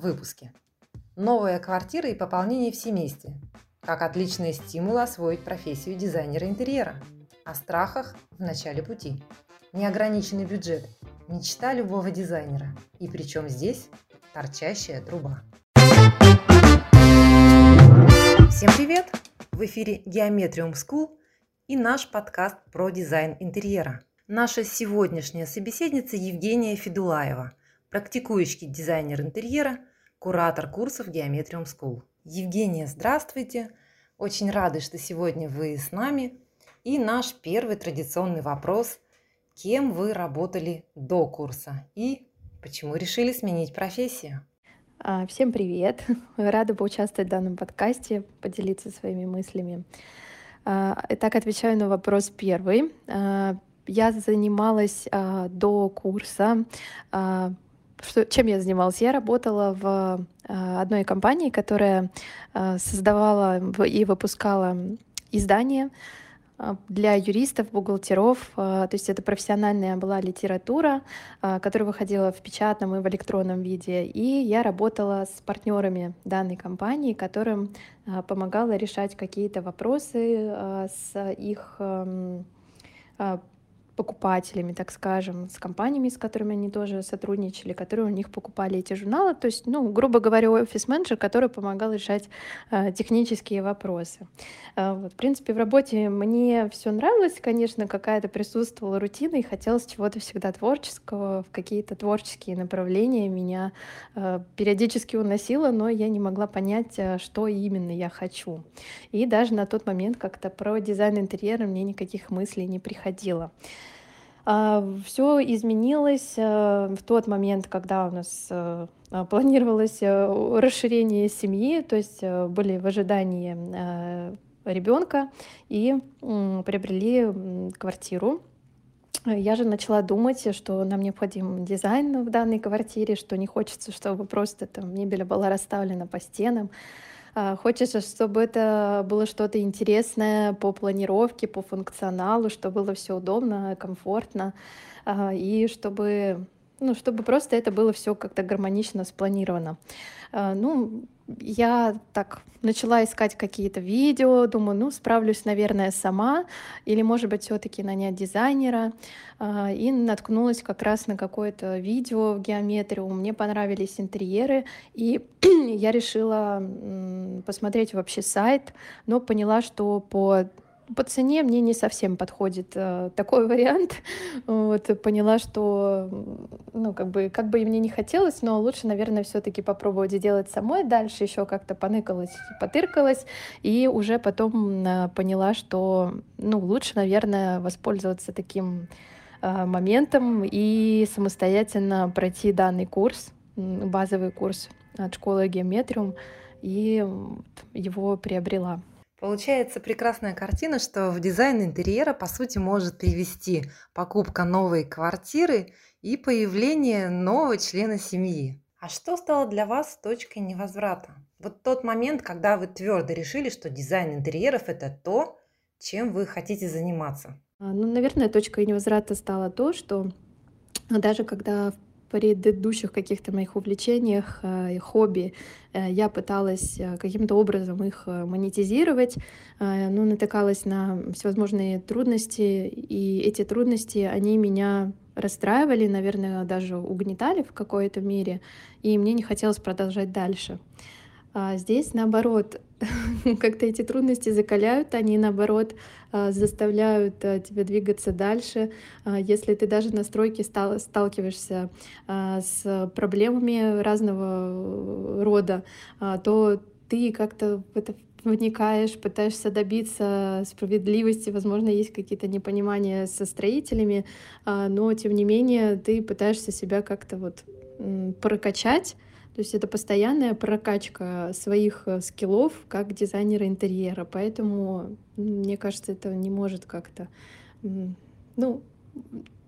выпуске. Новая квартира и пополнение в семействе. Как отличные стимулы освоить профессию дизайнера интерьера. О страхах в начале пути. Неограниченный бюджет. Мечта любого дизайнера. И причем здесь торчащая труба. Всем привет! В эфире Geometrium School и наш подкаст про дизайн интерьера. Наша сегодняшняя собеседница Евгения Федулаева, практикующий дизайнер интерьера, куратор курсов Geometrium School. Евгения, здравствуйте! Очень рады, что сегодня вы с нами. И наш первый традиционный вопрос – кем вы работали до курса и почему решили сменить профессию? А, всем привет! Рада поучаствовать в данном подкасте, поделиться своими мыслями. А, итак, отвечаю на вопрос первый. А, я занималась до курса что, чем я занималась? Я работала в одной компании, которая создавала и выпускала издания а, для юристов, бухгалтеров. То есть это профессиональная была литература, которая выходила в печатном и в электронном виде. И я работала с партнерами данной компании, которым помогала решать какие-то вопросы с их покупателями, так скажем, с компаниями, с которыми они тоже сотрудничали, которые у них покупали эти журналы. То есть, ну, грубо говоря, офис-менеджер, который помогал решать э, технические вопросы. Э, вот, в принципе, в работе мне все нравилось, конечно, какая-то присутствовала рутина, и хотелось чего-то всегда творческого, в какие-то творческие направления меня э, периодически уносило, но я не могла понять, э, что именно я хочу. И даже на тот момент как-то про дизайн интерьера мне никаких мыслей не приходило. А, Все изменилось э, в тот момент, когда у нас э, а, планировалось э, расширение семьи, то есть были в ожидании ребенка и приобрели квартиру. Я же начала думать, что нам необходим дизайн в данной квартире, что не хочется, чтобы просто там мебель была расставлена по стенам, хочется, чтобы это было что-то интересное по планировке, по функционалу, чтобы было все удобно, комфортно, а, и чтобы ну, чтобы просто это было все как-то гармонично спланировано. А, ну, я так начала искать какие-то видео, думаю, ну, справлюсь, наверное, сама, или, может быть, все-таки нанять дизайнера, а, и наткнулась как раз на какое-то видео в геометрию, мне понравились интерьеры, и я решила посмотреть вообще сайт, но поняла, что по по цене мне не совсем подходит э, такой вариант. Вот, поняла, что, ну, как бы, как бы и мне не хотелось, но лучше, наверное, все-таки попробовать сделать самой. Дальше еще как-то поныкалась, потыркалась, и уже потом э, поняла, что, ну, лучше, наверное, воспользоваться таким э, моментом и самостоятельно пройти данный курс, базовый курс от школы Геометриум, и его приобрела. Получается прекрасная картина, что в дизайн интерьера, по сути, может привести покупка новой квартиры и появление нового члена семьи. А что стало для вас точкой невозврата? Вот тот момент, когда вы твердо решили, что дизайн интерьеров – это то, чем вы хотите заниматься. А, ну, наверное, точкой невозврата стало то, что даже когда предыдущих каких-то моих увлечениях э, и хобби э, я пыталась э, каким-то образом их монетизировать, но натыкалась на всевозможные трудности, и эти трудности, они меня расстраивали, наверное, даже угнетали в какой-то мере, и мне не хотелось продолжать дальше. А здесь, наоборот, как-то эти трудности закаляют, они, наоборот, а, заставляют а, тебя двигаться дальше. А, если ты даже на стройке стал, сталкиваешься с проблемами разного рода, то ты как-то в это вникаешь, пытаешься добиться справедливости, возможно, есть какие-то непонимания со строителями, но тем не менее ты пытаешься себя как-то вот прокачать, то есть это постоянная прокачка своих э, скиллов как дизайнера интерьера. Поэтому, мне кажется, это не может как-то... Ну,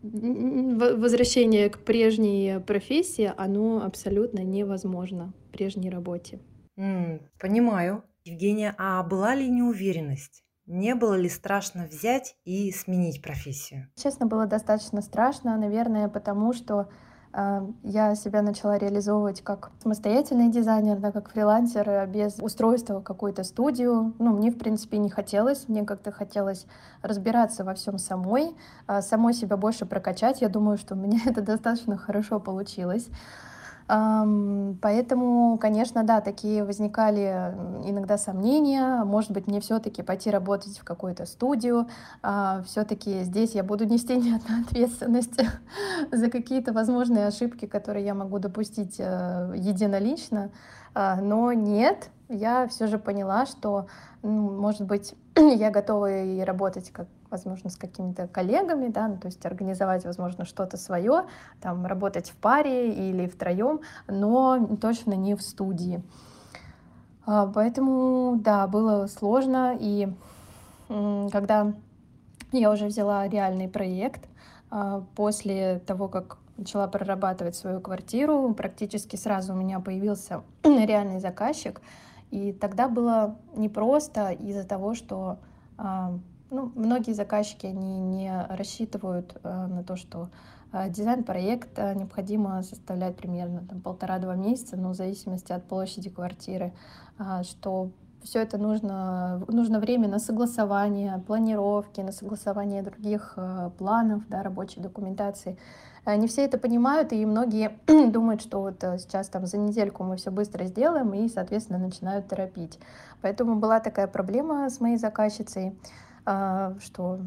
возвращение к прежней профессии, оно абсолютно невозможно, прежней работе. Mm, понимаю. Евгения, а была ли неуверенность? Не было ли страшно взять и сменить профессию? Честно, было достаточно страшно, наверное, потому что я себя начала реализовывать как самостоятельный дизайнер, да, как фрилансер, э, без устройства какую-то студию. Ну, мне, в принципе, не хотелось. Мне как-то хотелось разбираться во всем самой, а, самой себя больше прокачать. Я думаю, что у меня это достаточно хорошо получилось. Поэтому, конечно, да, такие возникали иногда сомнения. Может быть, мне все-таки пойти работать в какую-то студию. А, все-таки здесь я буду нести не одну ответственность за какие-то возможные ошибки, которые я могу допустить э, единолично. А, но нет, я все же поняла, что, может быть, я готова и работать как возможно, с какими-то коллегами, да, ну, то есть организовать, возможно, что-то свое, там, работать в паре или втроем, но точно не в студии. А, поэтому, да, было сложно, и когда я уже взяла реальный проект, а, после того, как начала прорабатывать свою квартиру, практически сразу у меня появился реальный заказчик, и тогда было непросто из-за того, что а, ну, многие заказчики, они не рассчитывают э, на то, что э, дизайн проекта необходимо составлять примерно полтора-два месяца, ну, в зависимости от площади квартиры, э, что все это нужно, нужно время на согласование, планировки, на согласование других э, планов, да, рабочей документации. Не все это понимают, и многие думают, что вот э, сейчас там за недельку мы все быстро сделаем, и, соответственно, начинают торопить. Поэтому была такая проблема с моей заказчицей. А, что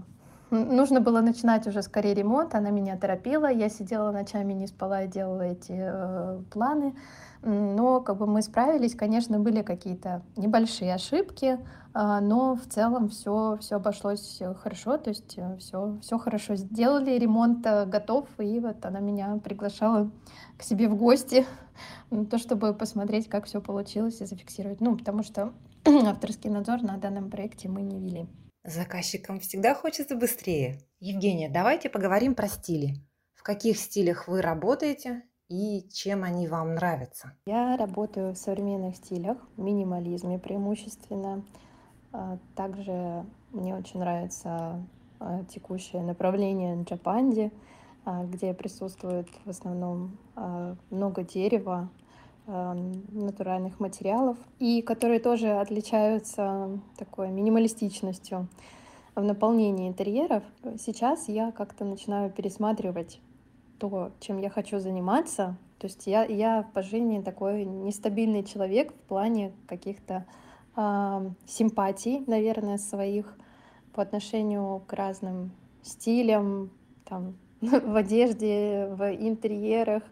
нужно было начинать уже скорее ремонт, она меня торопила, я сидела ночами, не спала и делала эти э, планы, но как бы мы справились, конечно, были какие-то небольшие ошибки, э, но в целом все все обошлось хорошо, то есть все все хорошо сделали, ремонт э, готов, и вот она меня приглашала к себе в гости, то чтобы посмотреть, как все получилось и зафиксировать, ну потому что авторский надзор на данном проекте мы не вели. Заказчикам всегда хочется быстрее. Евгения, давайте поговорим про стили. В каких стилях вы работаете и чем они вам нравятся? Я работаю в современных стилях, минимализме преимущественно. А, также мне очень нравится а, текущее направление Джапанди, а, где присутствует в основном много дерева, натуральных материалов, и которые тоже отличаются такой минималистичностью в наполнении интерьеров. Сейчас я как-то начинаю пересматривать то, чем я хочу заниматься. То есть я, я по жизни такой нестабильный человек в плане каких-то э, симпатий, наверное, своих по отношению к разным стилям, там, в одежде, в интерьерах,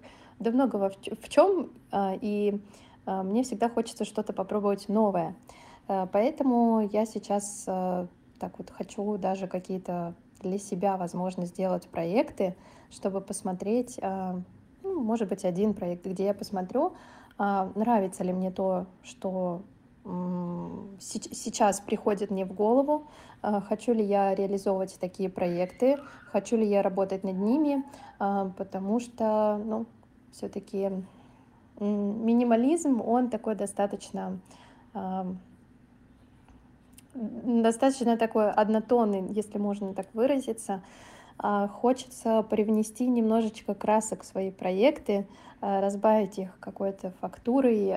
да много в чем, а, и а, мне всегда хочется что-то попробовать новое. А, поэтому я сейчас так вот хочу даже какие-то для себя, возможно, сделать проекты, чтобы посмотреть, ну, может быть, один проект, где я посмотрю, нравится ли мне то, что сейчас приходит мне в голову, хочу ли я реализовывать такие проекты, хочу ли я работать над ними, потому что, ну, все-таки минимализм, он такой достаточно достаточно такой однотонный, если можно так выразиться. А, хочется привнести немножечко красок в свои проекты, а, разбавить их какой-то фактурой,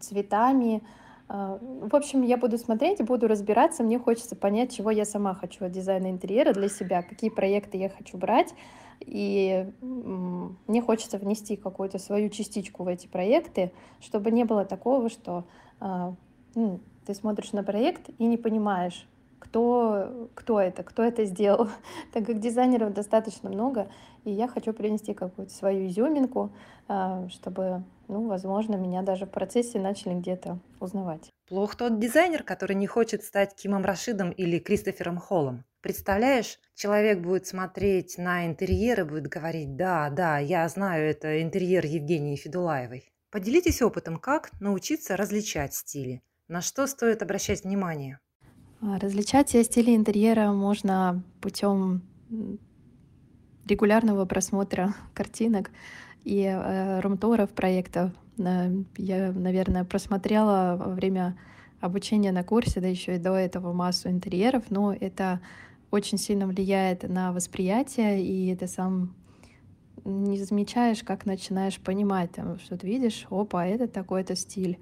цветами. А, в общем, я буду смотреть, буду разбираться. Мне хочется понять, чего я сама хочу от дизайна интерьера для себя, какие проекты я хочу брать, и мне хочется внести какую-то свою частичку в эти проекты, чтобы не было такого, что а, ну, ты смотришь на проект и не понимаешь, кто, кто это, кто это сделал. так как дизайнеров достаточно много, и я хочу принести какую-то свою изюминку, а, чтобы, ну, возможно, меня даже в процессе начали где-то узнавать. Плох тот дизайнер, который не хочет стать Кимом Рашидом или Кристофером Холлом. Представляешь, человек будет смотреть на интерьер и будет говорить, да, да, я знаю, это интерьер Евгении Федулаевой. Поделитесь опытом, как научиться различать стили, на что стоит обращать внимание. А, различать стили интерьера можно путем регулярного просмотра картинок и э, румторов проектов. Э, я, наверное, просмотрела во время обучения на курсе, да еще и до этого массу интерьеров, но это очень сильно влияет на восприятие, и это сам не замечаешь, как начинаешь понимать, что ты видишь, опа, это такой-то стиль.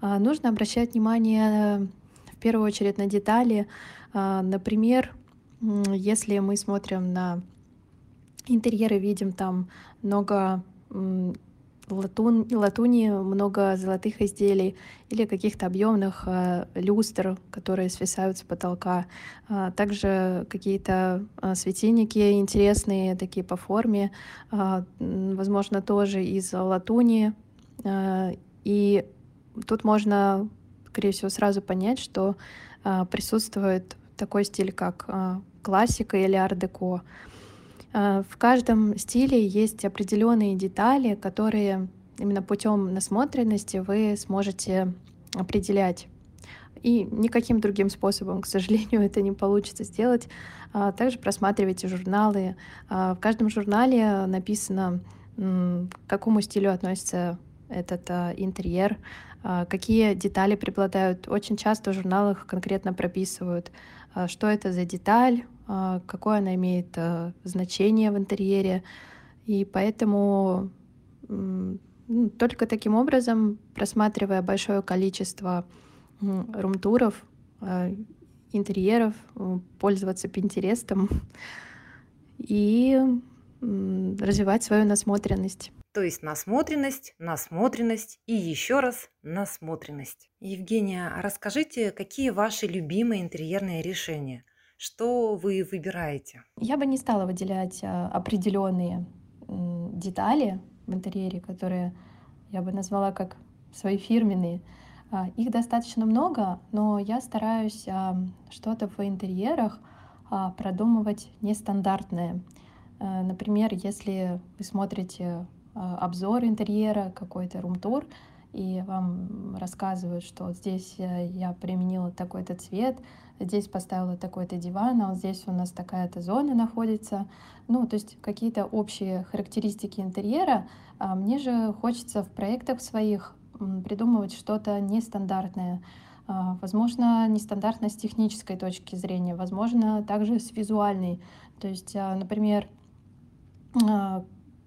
А, нужно обращать внимание в первую очередь на детали. А, например, если мы смотрим на интерьеры, видим там много латун, латуни, много золотых изделий или каких-то объемных э, люстр, которые свисают с потолка. А, также какие-то а, светильники интересные, такие по форме, а, возможно, тоже из латуни. А, и тут можно, скорее всего, сразу понять, что а, присутствует такой стиль, как а, классика или ар-деко. А, в каждом стиле есть определенные детали, которые именно путем насмотренности вы сможете определять. И никаким другим способом, к сожалению, это не получится сделать. Также просматривайте журналы. В каждом журнале написано, к какому стилю относится этот интерьер, какие детали преобладают. Очень часто в журналах конкретно прописывают, что это за деталь, какое она имеет значение в интерьере. И поэтому ну, только таким образом, просматривая большое количество румтуров, интерьеров, пользоваться Пинтерестом и развивать свою насмотренность. То есть насмотренность, насмотренность и еще раз насмотренность. Евгения, расскажите, какие ваши любимые интерьерные решения – что вы выбираете? Я бы не стала выделять а, определенные детали в интерьере, которые я бы назвала как свои фирменные. А, их достаточно много, но я стараюсь а, что-то в интерьерах продумывать нестандартное. Например, если вы смотрите обзор интерьера, какой-то рум-тур, и вам рассказывают, что здесь э, я применила такой-то цвет, здесь поставила такой-то диван, а вот здесь у нас такая-то зона находится. Ну, то есть какие-то общие характеристики интерьера. А мне же хочется в проектах своих придумывать что-то нестандартное. А, возможно, нестандартно с технической точки зрения, возможно, также с визуальной. То есть, а, например,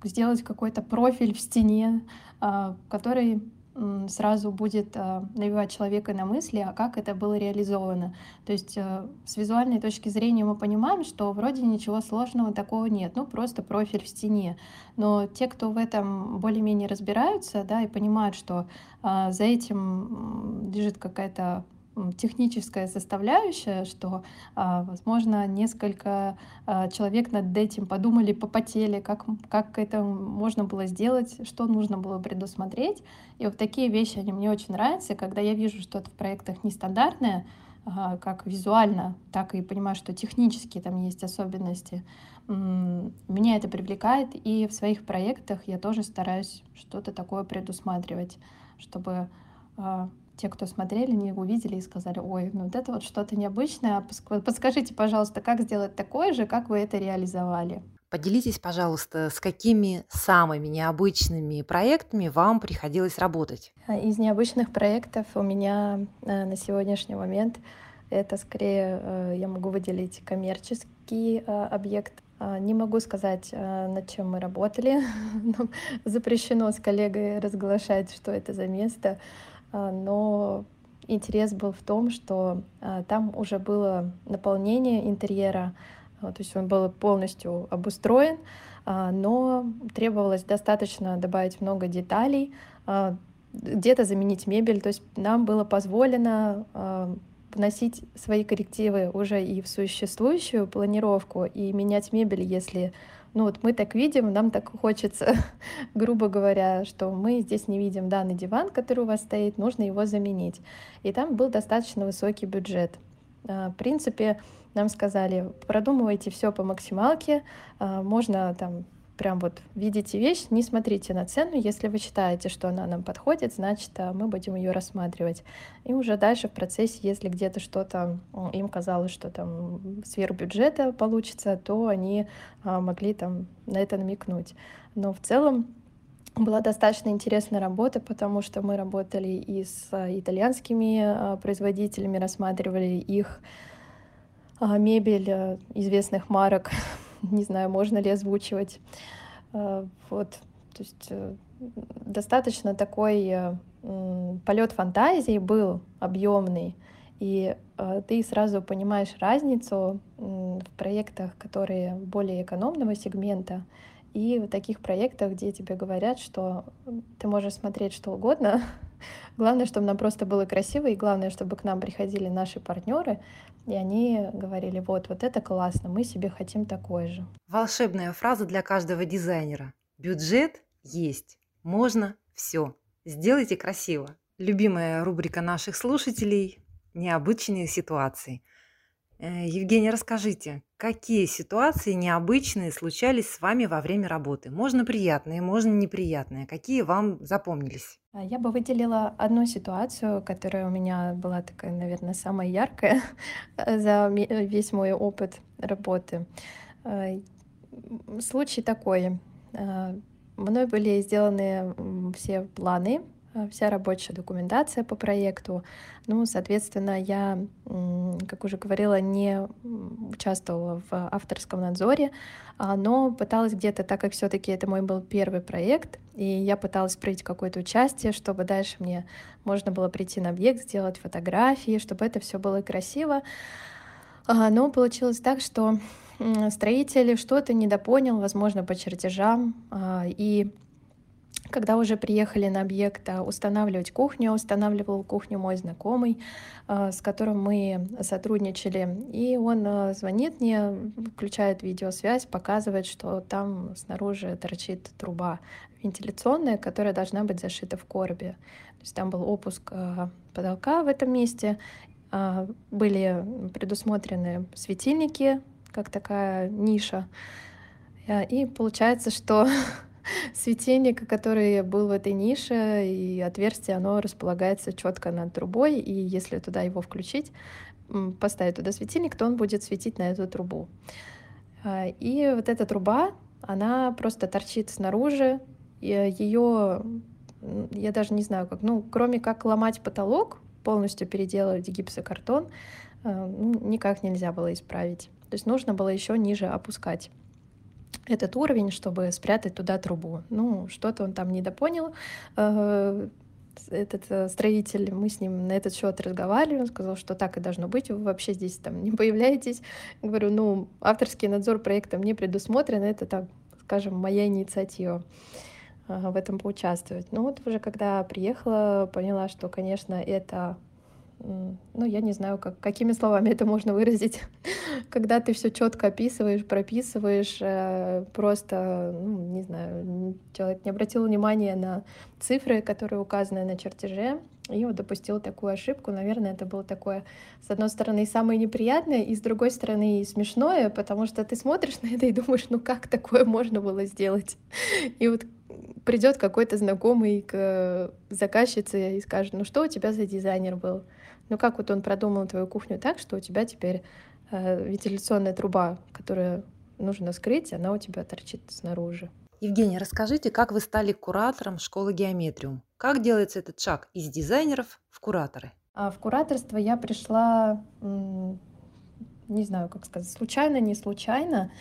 сделать какой-то профиль в стене, который сразу будет э, навевать человека на мысли, а как это было реализовано. То есть с визуальной точки зрения мы понимаем, что вроде ничего сложного такого нет, ну просто профиль в стене. Но те, кто в этом более-менее разбираются, да, и понимают, что за этим лежит какая-то техническая составляющая, что, а, возможно, несколько а, человек над этим подумали, попотели, как, как это можно было сделать, что нужно было предусмотреть. И вот такие вещи, они мне очень нравятся. Когда я вижу что-то в проектах нестандартное, а, как визуально, так и понимаю, что технически там есть особенности, меня это привлекает, и в своих проектах я тоже стараюсь что-то такое предусматривать, чтобы те, кто смотрели, не увидели и сказали, ой, ну вот это вот что-то необычное. Подскажите, пожалуйста, как сделать такое же, как вы это реализовали? Поделитесь, пожалуйста, с какими самыми необычными проектами вам приходилось работать? А, из необычных проектов у меня э, на сегодняшний момент это скорее э, я могу выделить коммерческий э, объект. А, не могу сказать, над чем мы работали. Запрещено с коллегой разглашать, что это за место. А, но интерес был в том, что а, там уже было наполнение интерьера, а, то есть он был полностью обустроен, но требовалось достаточно добавить много деталей, где-то заменить мебель, то есть нам было позволено вносить свои коррективы уже и в существующую планировку и менять мебель, если ну вот мы так видим, нам так хочется, грубо говоря, что мы здесь не видим данный диван, который у вас стоит, нужно его заменить. И там был достаточно высокий бюджет. А, в принципе, нам сказали, продумывайте все по максималке, а, можно там прям вот видите вещь, не смотрите на цену. Если вы считаете, что она нам подходит, значит, а, мы будем ее рассматривать. И уже дальше в процессе, если где-то что-то им казалось, что там сверх бюджета получится, то они а, могли там на это намекнуть. Но в целом была достаточно интересная работа, потому что мы работали и с а, итальянскими производителями, рассматривали их мебель известных марок, не знаю, можно ли озвучивать. Вот, то есть достаточно такой полет фантазии был объемный, и ты сразу понимаешь разницу в проектах, которые более экономного сегмента, и в таких проектах, где тебе говорят, что ты можешь смотреть что угодно, главное, чтобы нам просто было красиво, и главное, чтобы к нам приходили наши партнеры, и они говорили, вот, вот это классно, мы себе хотим такое же. Волшебная фраза для каждого дизайнера. Бюджет есть, можно все. Сделайте красиво. Любимая рубрика наших слушателей – необычные ситуации – Э, Евгения, расскажите, какие ситуации необычные случались с вами во время работы? Можно приятные, можно неприятные. Какие вам запомнились? А, я бы выделила одну ситуацию, которая у меня была такая, наверное, самая яркая за весь мой опыт работы. Э, случай такой. Э, мной были сделаны все планы Э, вся рабочая документация по проекту. Ну, соответственно, я, как уже говорила, не участвовала в авторском надзоре, а, но пыталась где-то, так как все таки это мой был первый проект, и я пыталась проявить какое-то участие, чтобы дальше мне можно было прийти на объект, сделать фотографии, чтобы это все было красиво. А, но получилось так, что строитель что-то недопонял, возможно, по чертежам, а, и когда уже приехали на объект а, устанавливать кухню, устанавливал кухню мой знакомый, а, с которым мы сотрудничали. И он а, звонит мне, включает видеосвязь, показывает, что там снаружи торчит труба вентиляционная, которая должна быть зашита в коробе. То есть там был опуск потолка в этом месте, были предусмотрены светильники, как такая ниша. И получается, что светильника, который был в этой нише, и отверстие, оно располагается четко над трубой, и если туда его включить, поставить туда светильник, то он будет светить на эту трубу. А, и вот эта труба, она просто торчит снаружи, ее, я даже не знаю как, ну, кроме как ломать потолок, полностью переделывать гипсокартон, ну, никак нельзя было исправить. То есть нужно было еще ниже опускать этот уровень, чтобы спрятать туда трубу. Ну, что-то он там недопонял. Э, этот э, строитель, мы с ним на этот счет разговаривали, он сказал, что так и должно быть, вы вообще здесь там не появляетесь. Я говорю, ну, авторский надзор проекта мне предусмотрен, это, так, скажем, моя инициатива э, в этом поучаствовать. Ну вот уже когда приехала, поняла, что, конечно, это ну, я не знаю, как, какими словами это можно выразить. Когда ты все четко описываешь, прописываешь, э, просто, ну, не знаю, человек не обратил внимания на цифры, которые указаны на чертеже, и вот допустил такую ошибку. Наверное, это было такое, с одной стороны, самое неприятное, и с другой стороны, и смешное, потому что ты смотришь на это и думаешь, ну как такое можно было сделать? И вот придет какой-то знакомый к заказчице и скажет, ну что у тебя за дизайнер был? Ну как вот он продумал твою кухню так, что у тебя теперь э, вентиляционная труба, которую нужно скрыть, она у тебя торчит снаружи. Евгения, расскажите, как вы стали куратором школы Геометриум? Как делается этот шаг из дизайнеров в кураторы? А в кураторство я пришла, не знаю, как сказать, случайно, не случайно.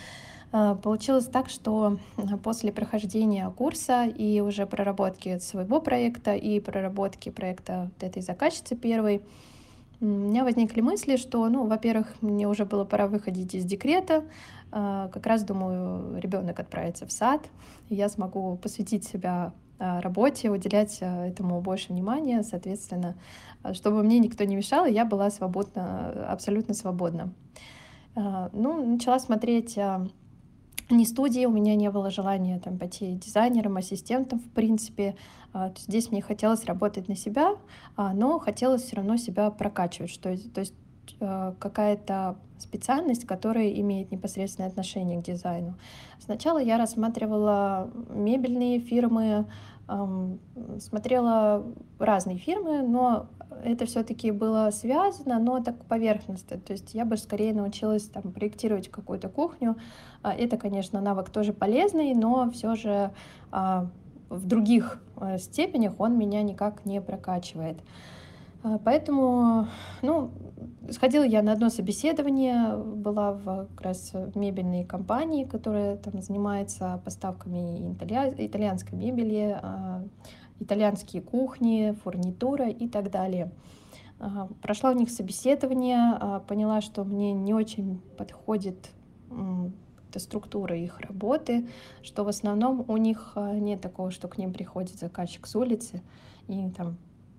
А, получилось так, что после прохождения курса и уже проработки своего проекта и проработки проекта этой заказчицы первой, у меня возникли мысли, что, ну, во-первых, мне уже было пора выходить из декрета, а, как раз думаю, ребенок отправится в сад, и я смогу посвятить себя а, работе, уделять а, этому больше внимания, соответственно, чтобы мне никто не мешал, и я была свободна, абсолютно свободна. Ну, начала смотреть не студии, у меня не было желания там пойти дизайнером, ассистентом, в принципе. А, здесь мне хотелось работать на себя, а, но хотелось все равно себя прокачивать, что, то есть а, какая-то специальность, которая имеет непосредственное отношение к дизайну. Сначала я рассматривала мебельные фирмы, смотрела разные фирмы, но это все-таки было связано, но так поверхностно. То есть я бы скорее научилась там проектировать какую-то кухню. Это, конечно, навык тоже полезный, но все же в других э, степенях он меня никак не прокачивает. А, поэтому, ну, сходила я на одно собеседование, была в как раз мебельной компании, которая там занимается поставками италья... итальянской мебели, а, итальянские кухни, фурнитура и так далее. А, прошла у них собеседование, поняла, что мне не очень подходит эта структура их работы, что в основном у них нет такого, что к ним приходит заказчик с улицы и там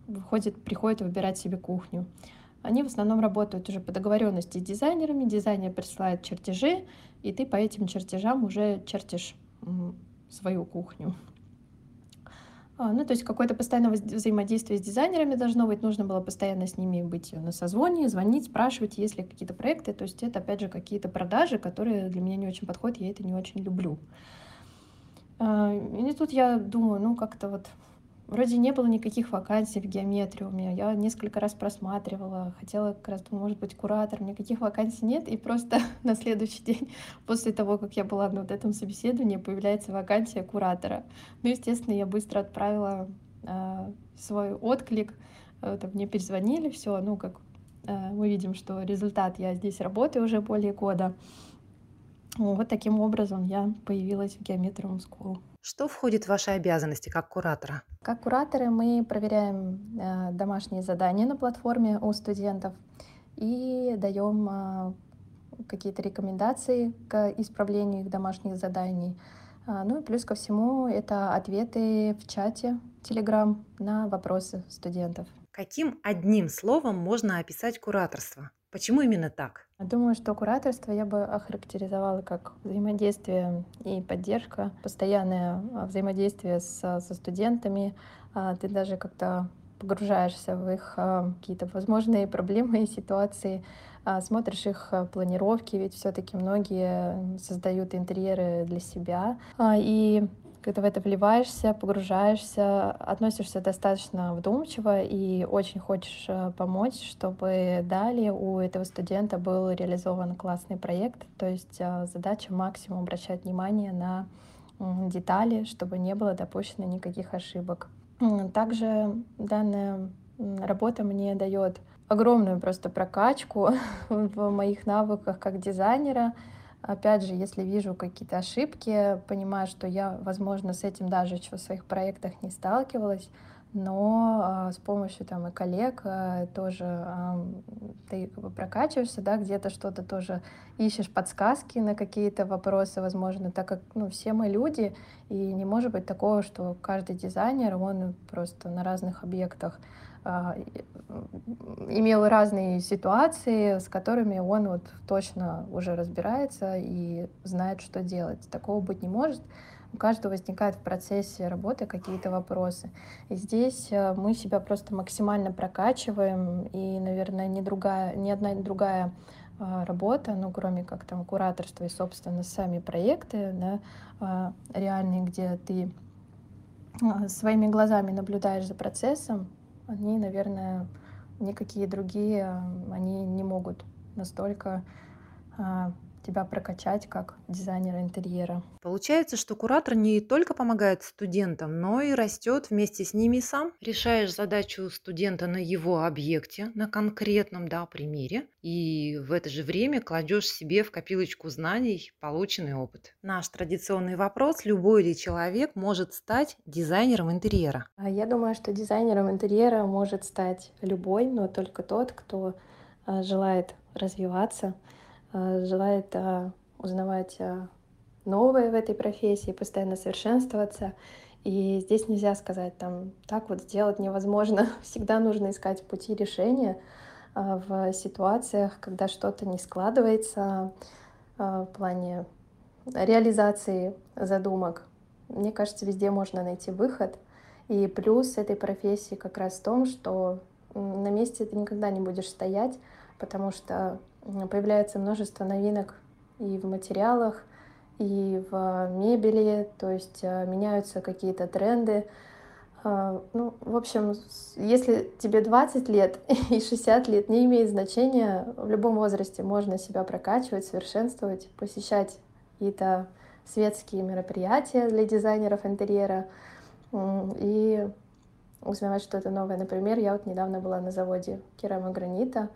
выходит, приходит выбирать себе кухню. Они в основном работают уже по договоренности с дизайнерами. Дизайнер присылает чертежи, и ты по этим чертежам уже чертишь свою кухню. А, ну, то есть какое-то постоянное взаимодействие с дизайнерами должно быть, нужно было постоянно с ними быть на созвоне, звонить, спрашивать, есть ли какие-то проекты. То есть это, опять же, какие-то продажи, которые для меня не очень подходят, я это не очень люблю. А, и тут я думаю, ну, как-то вот Вроде не было никаких вакансий в геометриуме. Я несколько раз просматривала, хотела как раз, может быть, куратором. Никаких вакансий нет. И просто на следующий день, после того, как я была на вот этом собеседовании, появляется вакансия куратора. Ну, естественно, я быстро отправила э, свой отклик. Это мне перезвонили, все, ну, как э, мы видим, что результат, я здесь работаю уже более года. Вот таким образом я появилась в Geometrium School. Что входит в ваши обязанности как куратора? Как кураторы мы проверяем э, домашние задания на платформе у студентов и даем э, какие-то рекомендации к исправлению их домашних заданий. А, ну и плюс ко всему это ответы в чате Telegram на вопросы студентов. Каким одним словом можно описать кураторство? Почему именно так? Думаю, что кураторство я бы охарактеризовала как взаимодействие и поддержка, постоянное а, взаимодействие с, со студентами. А, ты даже как-то погружаешься в их а, какие-то возможные проблемы и ситуации, смотришь их планировки, ведь все-таки многие создают интерьеры для себя. И когда в это вливаешься, погружаешься, относишься достаточно вдумчиво и очень хочешь э, помочь, чтобы далее у этого студента был реализован классный проект. То есть э, задача максимум обращать внимание на детали, чтобы не было допущено никаких ошибок. Также данная работа мне дает огромную просто прокачку в моих навыках как дизайнера, Опять же, если вижу какие-то ошибки, понимаю, что я, возможно, с этим даже еще в своих проектах не сталкивалась, но э, с помощью там и коллег э, тоже э, ты как бы прокачиваешься, да, где-то что-то тоже ищешь подсказки на какие-то вопросы, возможно, так как ну, все мы люди, и не может быть такого, что каждый дизайнер, он просто на разных объектах имел разные ситуации, с которыми он вот точно уже разбирается и знает, что делать. Такого быть не может. У каждого возникает в процессе работы какие-то вопросы. И здесь э, мы себя просто максимально прокачиваем, и, наверное, ни, другая, ни одна ни другая а, работа, ну, кроме как там кураторства и, собственно, сами проекты, да, а, реальные, где ты своими глазами наблюдаешь за процессом, они, наверное, никакие другие, они не могут настолько а, тебя прокачать как дизайнера интерьера. Получается, что куратор не только помогает студентам, но и растет вместе с ними сам. Решаешь задачу студента на его объекте, на конкретном да, примере, и в это же время кладешь себе в копилочку знаний полученный опыт. Наш традиционный вопрос, любой ли человек может стать дизайнером интерьера? А я думаю, что дизайнером интерьера может стать любой, но только тот, кто а, желает развиваться, Э, желает э, узнавать э, новое в этой профессии, постоянно совершенствоваться. И здесь нельзя сказать, там, так вот сделать невозможно. Всегда нужно искать пути решения в ситуациях, когда что-то не складывается в плане реализации задумок. Мне кажется, везде можно найти выход. И плюс этой профессии как раз в том, что на месте ты никогда не будешь стоять, потому что появляется множество новинок и в материалах, и в мебели, то есть э, меняются какие-то тренды. А, ну, в общем, если тебе 20 лет и 60 лет, не имеет значения, в любом возрасте можно себя прокачивать, совершенствовать, посещать какие-то светские мероприятия для дизайнеров интерьера и узнавать что-то новое. Например, я вот недавно была на заводе керамогранита,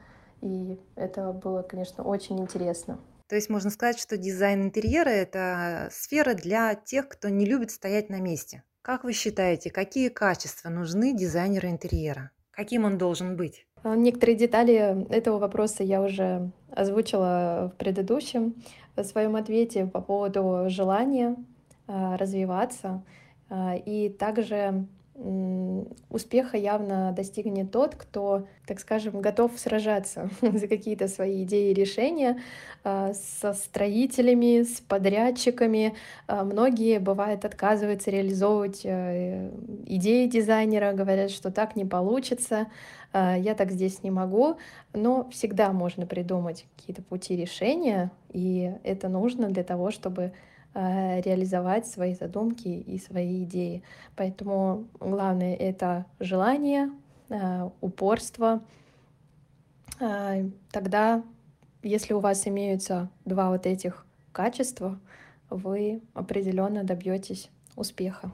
и это было, конечно, очень интересно. То есть можно сказать, что дизайн интерьера – это сфера для тех, кто не любит стоять на месте. Как вы считаете, какие качества нужны дизайнеру интерьера? Каким он должен быть? А, некоторые детали этого вопроса я уже озвучила в предыдущем в своем ответе по поводу желания а, развиваться а, и также успеха явно достигнет тот, кто, так скажем, готов сражаться за какие-то свои идеи и решения а, со строителями, с подрядчиками. А, многие, бывает, отказываются реализовывать э, идеи дизайнера, говорят, что так не получится, а, я так здесь не могу, но всегда можно придумать какие-то пути решения, и это нужно для того, чтобы реализовать свои задумки и свои идеи. Поэтому главное это желание, э, упорство. Э, тогда, если у вас имеются два вот этих качества, вы определенно добьетесь успеха.